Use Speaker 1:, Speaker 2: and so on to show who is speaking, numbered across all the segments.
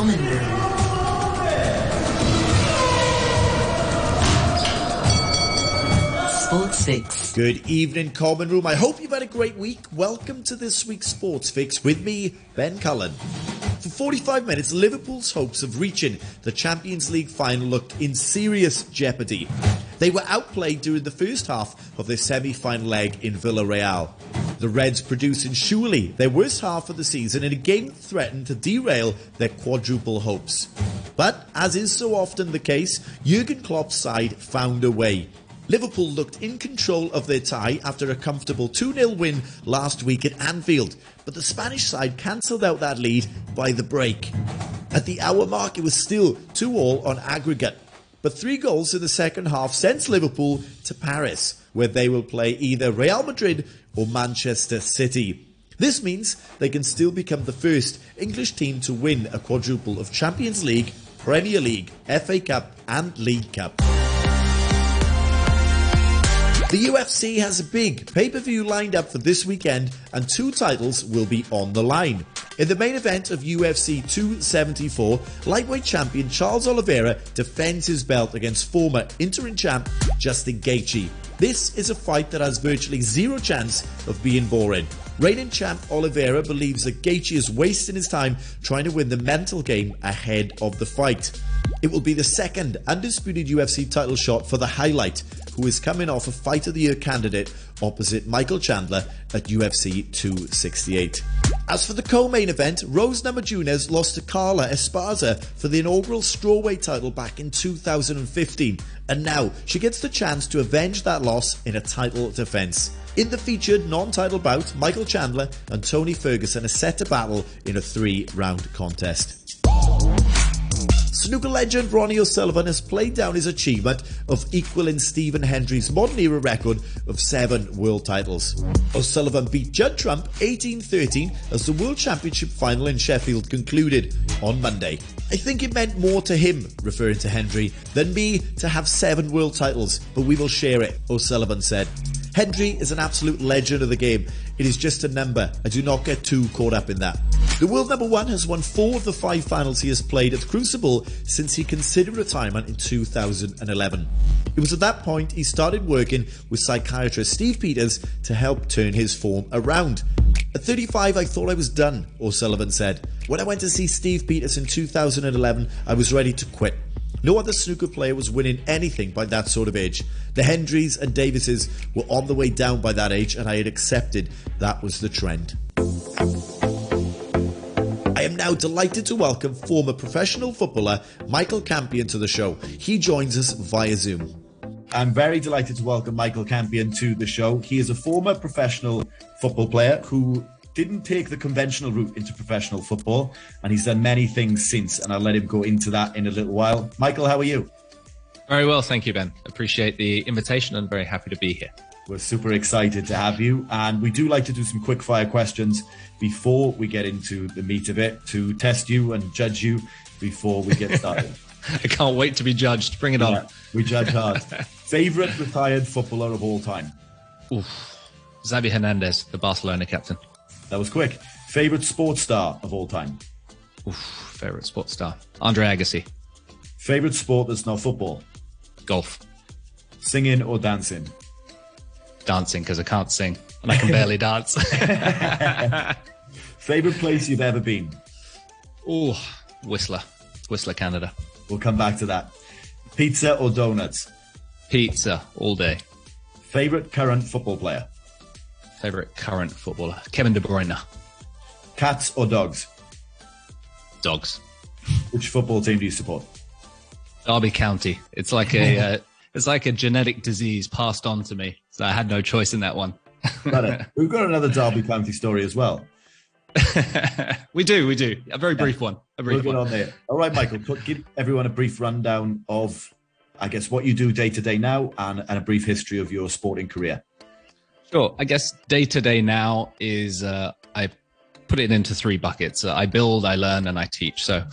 Speaker 1: Common Room. Sports Fix.
Speaker 2: Good evening, Common Room. I hope you've had a great week. Welcome to this week's Sports Fix with me, Ben Cullen. For 45 minutes, Liverpool's hopes of reaching the Champions League final looked in serious jeopardy. They were outplayed during the first half of their semi-final leg in Villarreal. The Reds producing surely their worst half of the season in a game threatened to derail their quadruple hopes. But, as is so often the case, Jurgen Klopp's side found a way. Liverpool looked in control of their tie after a comfortable 2 0 win last week at Anfield, but the Spanish side cancelled out that lead by the break. At the hour mark, it was still 2 all on aggregate, but three goals in the second half sent Liverpool to Paris, where they will play either Real Madrid or Manchester City. This means they can still become the first English team to win a quadruple of Champions League, Premier League, FA Cup, and League Cup. The UFC has a big pay per view lined up for this weekend, and two titles will be on the line. In the main event of UFC 274, lightweight champion Charles Oliveira defends his belt against former interim champ Justin Gaethje. This is a fight that has virtually zero chance of being boring. Reigning champ Oliveira believes that Gaethje is wasting his time trying to win the mental game ahead of the fight. It will be the second undisputed UFC title shot for the highlight, who is coming off a Fight of the Year candidate opposite Michael Chandler at UFC 268. As for the co-main event, Rose Namajunas lost to Carla Esparza for the inaugural strawweight title back in 2015, and now she gets the chance to avenge that loss in a title defense. In the featured non-title bout, Michael Chandler and Tony Ferguson are set to battle in a three-round contest. Snooker legend Ronnie O'Sullivan has played down his achievement of equaling Stephen Hendry's modern era record of seven world titles. O'Sullivan beat Judd Trump 18-13 as the World Championship final in Sheffield concluded on Monday. I think it meant more to him, referring to Hendry, than me to have seven world titles, but we will share it, O'Sullivan said. Hendry is an absolute legend of the game. It is just a number. I do not get too caught up in that. The world number one has won four of the five finals he has played at Crucible since he considered retirement in 2011. It was at that point he started working with psychiatrist Steve Peters to help turn his form around. At 35, I thought I was done, O'Sullivan said. When I went to see Steve Peters in 2011, I was ready to quit. No other snooker player was winning anything by that sort of age. The Hendrys and Davises were on the way down by that age, and I had accepted that was the trend. I am now delighted to welcome former professional footballer Michael Campion to the show. He joins us via Zoom. I'm very delighted to welcome Michael Campion to the show. He is a former professional football player who didn't take the conventional route into professional football, and he's done many things since. And I'll let him go into that in a little while. Michael, how are you?
Speaker 3: Very well, thank you, Ben. Appreciate the invitation and very happy to be here.
Speaker 2: We're super excited to have you, and we do like to do some quick fire questions before we get into the meat of it to test you and judge you before we get started.
Speaker 3: I can't wait to be judged. Bring it yeah, on.
Speaker 2: We judge hard. Favorite retired footballer of all time?
Speaker 3: Oof. Xavi Hernandez, the Barcelona captain.
Speaker 2: That was quick. Favorite sports star of all time?
Speaker 3: Oof, favorite sports star. Andre Agassi.
Speaker 2: Favorite sport that's not football?
Speaker 3: Golf.
Speaker 2: Singing or dancing?
Speaker 3: Dancing, because I can't sing and I can barely dance.
Speaker 2: Favorite place you've ever been?
Speaker 3: Oh, Whistler. Whistler, Canada.
Speaker 2: We'll come back to that. Pizza or donuts?
Speaker 3: Pizza all day.
Speaker 2: Favorite current football player?
Speaker 3: Favorite current footballer? Kevin De Bruyne.
Speaker 2: Cats or dogs?
Speaker 3: Dogs.
Speaker 2: Which football team do you support?
Speaker 3: Derby County. It's like a uh, it's like a genetic disease passed on to me, so I had no choice in that one.
Speaker 2: We've got another Derby County story as well.
Speaker 3: we do, we do. A very brief one. A brief
Speaker 2: we'll
Speaker 3: one.
Speaker 2: on there. All right, Michael. Give everyone a brief rundown of, I guess, what you do day to day now, and, and a brief history of your sporting career.
Speaker 3: Sure. I guess day to day now is uh, I put it into three buckets. I build, I learn, and I teach. So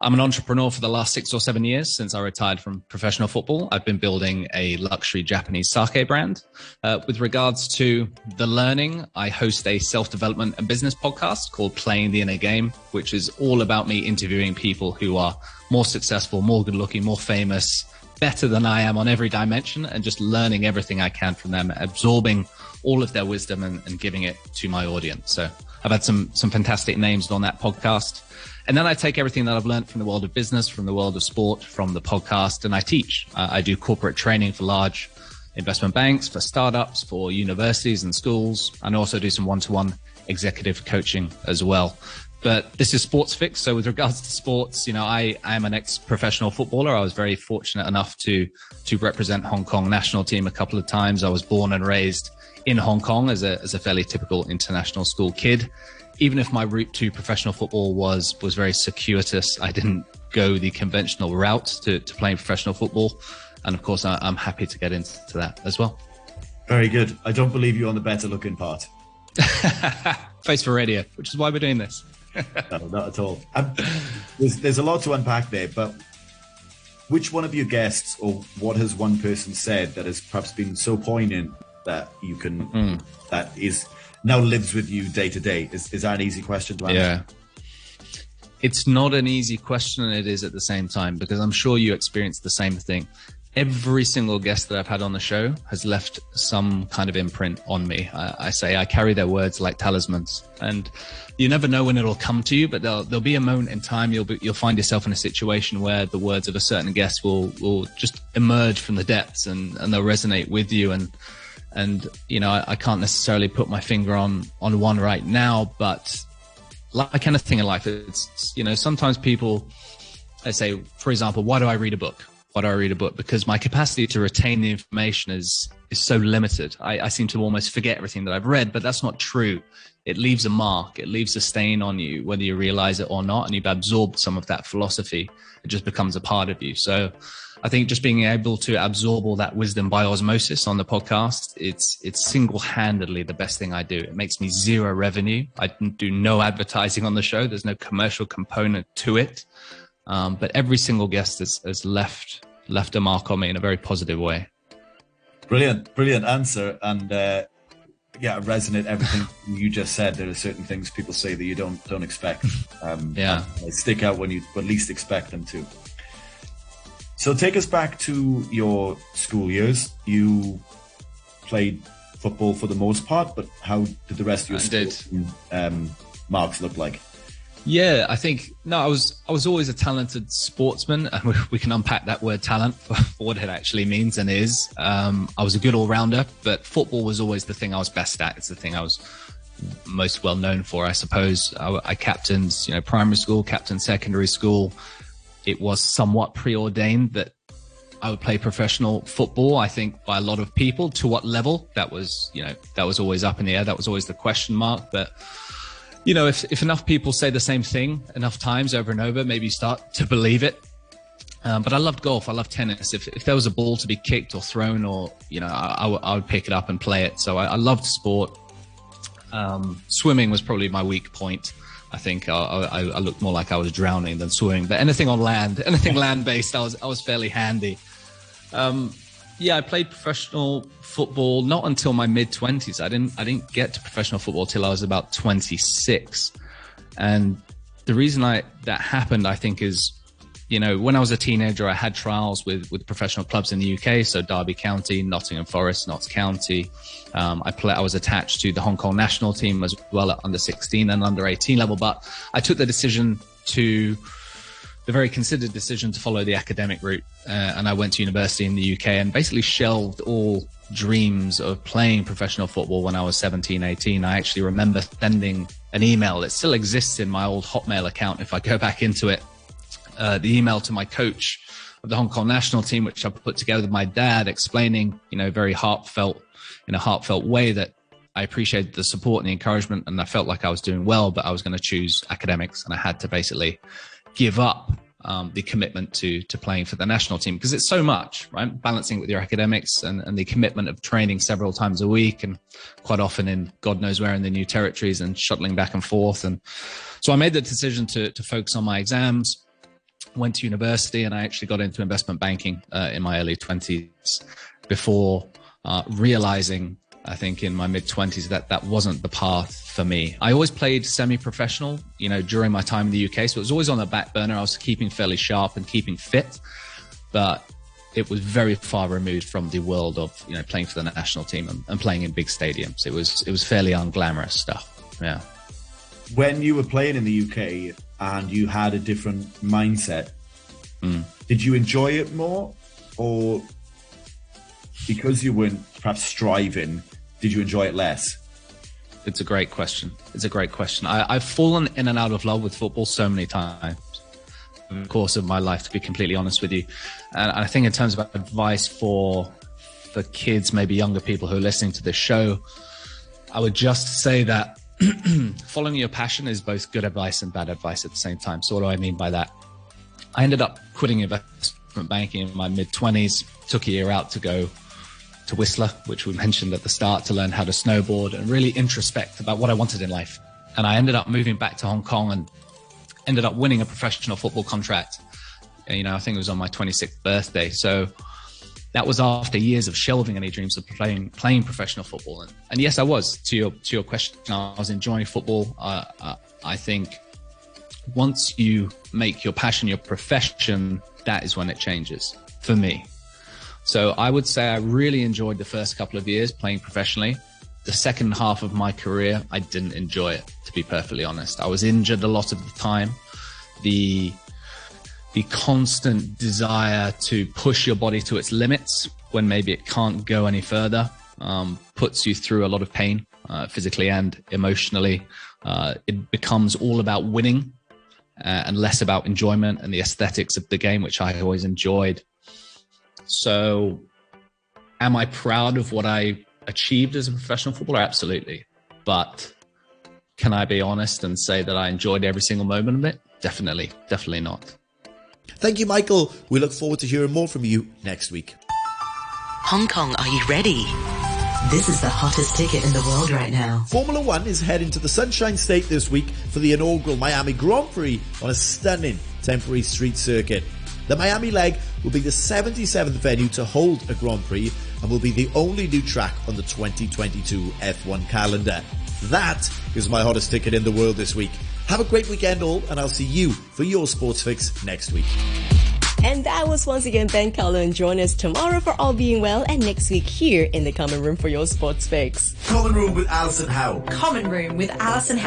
Speaker 3: I'm an entrepreneur for the last six or seven years since I retired from professional football. I've been building a luxury Japanese sake brand. Uh, with regards to the learning, I host a self development and business podcast called Playing the Inner Game, which is all about me interviewing people who are more successful, more good looking, more famous, better than I am on every dimension, and just learning everything I can from them, absorbing all of their wisdom and, and giving it to my audience. So I've had some some fantastic names on that podcast. And then I take everything that I've learned from the world of business, from the world of sport, from the podcast, and I teach. Uh, I do corporate training for large investment banks, for startups, for universities and schools, and also do some one-to-one executive coaching as well. But this is Sports Fix. So with regards to sports, you know, I, I am an ex-professional footballer. I was very fortunate enough to to represent Hong Kong national team a couple of times. I was born and raised in Hong Kong as a, as a fairly typical international school kid. Even if my route to professional football was was very circuitous, I didn't go the conventional route to, to playing professional football. And of course, I, am happy to get into that as well.
Speaker 2: Very good. I don't believe you on the better looking part.
Speaker 3: Face for radio, which is why we're doing this.
Speaker 2: No, not at all. Um, there's, there's a lot to unpack there, but which one of your guests or what has one person said that has perhaps been so poignant that you can mm. that is now lives with you day to day? Is is that an easy question to answer?
Speaker 3: Yeah. It's not an easy question, and it is at the same time because I'm sure you experience the same thing. Every single guest that I've had on the show has left some kind of imprint on me. I, I say I carry their words like talismans, and you never know when it'll come to you. But there'll there'll be a moment in time you'll be, you'll find yourself in a situation where the words of a certain guest will will just emerge from the depths and and they'll resonate with you and and you know I, I, can't necessarily put my finger on on one right now but like anything in life it's you know sometimes people I say for example why do i read a book do i read a book because my capacity to retain the information is is so limited I, I seem to almost forget everything that i've read but that's not true it leaves a mark it leaves a stain on you whether you realize it or not and you've absorbed some of that philosophy it just becomes a part of you so I think just being able to absorb all that wisdom by osmosis on the podcast, it's it's single-handedly the best thing I do. It makes me zero revenue. I do no advertising on the show. There's no commercial component to it. Um, but every single guest has, has left left a mark on me in a very positive way.
Speaker 2: Brilliant, brilliant answer. And uh, yeah, resonate everything you just said. There are certain things people say that you don't don't expect.
Speaker 3: Um, yeah,
Speaker 2: they stick out when you when least expect them to. So take us back to your school years. You played football for the most part, but how did the rest of your school um, marks look like?
Speaker 3: Yeah, I think no, I was I was always a talented sportsman, and we, we can unpack that word talent for, for, what it actually means and is. Um, I was a good all rounder, but football was always the thing I was best at. It's the thing I was most well known for, I suppose. I, I captained, you know, primary school, captain secondary school, it was somewhat preordained that I would play professional football. I think by a lot of people. To what level? That was, you know, that was always up in the air. That was always the question mark. But you know, if if enough people say the same thing enough times over and over, maybe you start to believe it. Um, but I loved golf. I loved tennis. If if there was a ball to be kicked or thrown, or you know, I, I, w- I would pick it up and play it. So I, I loved sport. Um, swimming was probably my weak point. I think I, I, I, looked more like I was drowning than swimming. But anything on land, anything land based, I was I was fairly handy. Um, yeah, I played professional football not until my mid twenties. I didn't I didn't get to professional football till I was about twenty six, and the reason I that happened, I think, is you know, when I was a teenager, I had trials with, with professional clubs in the UK. So Derby County, Nottingham Forest, Notts County. Um, I play, I was attached to the Hong Kong national team as well at under 16 and under 18 level. But I took the decision to, the very considered decision to follow the academic route. Uh, and I went to university in the UK and basically shelved all dreams of playing professional football when I was 17, 18. I actually remember sending an email that still exists in my old Hotmail account if I go back into it uh, the email to my coach of the Hong Kong national team, which I put together with my dad, explaining, you know, very heartfelt, in a heartfelt way that I appreciated the support and the encouragement, and I felt like I was doing well, but I was going to choose academics, and I had to basically give up um, the commitment to to playing for the national team because it's so much, right? Balancing with your academics and, and the commitment of training several times a week and quite often in God knows where in the new territories and shuttling back and forth. And so I made the decision to to focus on my exams. Went to university and I actually got into investment banking uh, in my early twenties before uh, realizing I think in my mid 20s that that wasn't the path for me. I always played semi professional, you know, during my time in the UK. So it was always on the back burner. I was keeping fairly sharp and keeping fit, but it was very far removed from the world of, you know, playing for the national team and, and playing in big stadiums. It was, it was fairly unglamorous stuff. Yeah.
Speaker 2: When you were playing in the UK and you had a different mindset, mm. did you enjoy it more or because you weren't perhaps striving, did you enjoy it less?
Speaker 3: It's a great question. It's a great question. I, have fallen in and out of love with football so many times in the course of my life, to be completely honest with you. And I think in terms of advice for for kids, maybe younger people who are listening to this show, I would just say that following your passion is both good advice and bad advice at the same time. So what do I mean by that? I ended up quitting investment banking in my mid twenties, took a year out to go to Whistler, which we mentioned at the start, to learn how to snowboard and really introspect about what I wanted in life. And I ended up moving back to Hong Kong and ended up winning a professional football contract. You know, I think it was on my 26th birthday. So that was after years of shelving any dreams of playing playing professional football. And, and yes, I was. To your to your question, I was enjoying football. Uh, uh, I think once you make your passion your profession, that is when it changes for me. So I would say I really enjoyed the first couple of years playing professionally. The second half of my career, I didn't enjoy it, to be perfectly honest. I was injured a lot of the time. The the constant desire to push your body to its limits when maybe it can't go any further um, puts you through a lot of pain, uh, physically and emotionally. Uh, it becomes all about winning uh, and less about enjoyment and the aesthetics of the game, which I always enjoyed. So, am I proud of what I achieved as a professional footballer? Absolutely. But can I be honest and say that I enjoyed every single moment of it? Definitely, definitely not.
Speaker 2: Thank you, Michael. We look forward to hearing more from you next week.
Speaker 1: Hong Kong, are you ready? This is the hottest ticket in the world right now.
Speaker 2: Formula One is heading to the Sunshine State this week for the inaugural Miami Grand Prix on a stunning temporary street circuit. The Miami leg will be the 77th venue to hold a Grand Prix and will be the only new track on the 2022 F1 calendar. That is my hottest ticket in the world this week. Have a great weekend all and I'll see you for your sports fix next week.
Speaker 4: And that was once again Ben Cullen. Join us tomorrow for All Being Well and next week here in the Common Room for your sports fix.
Speaker 2: Common Room with Alison Howe.
Speaker 5: Common Room with Alison Howe.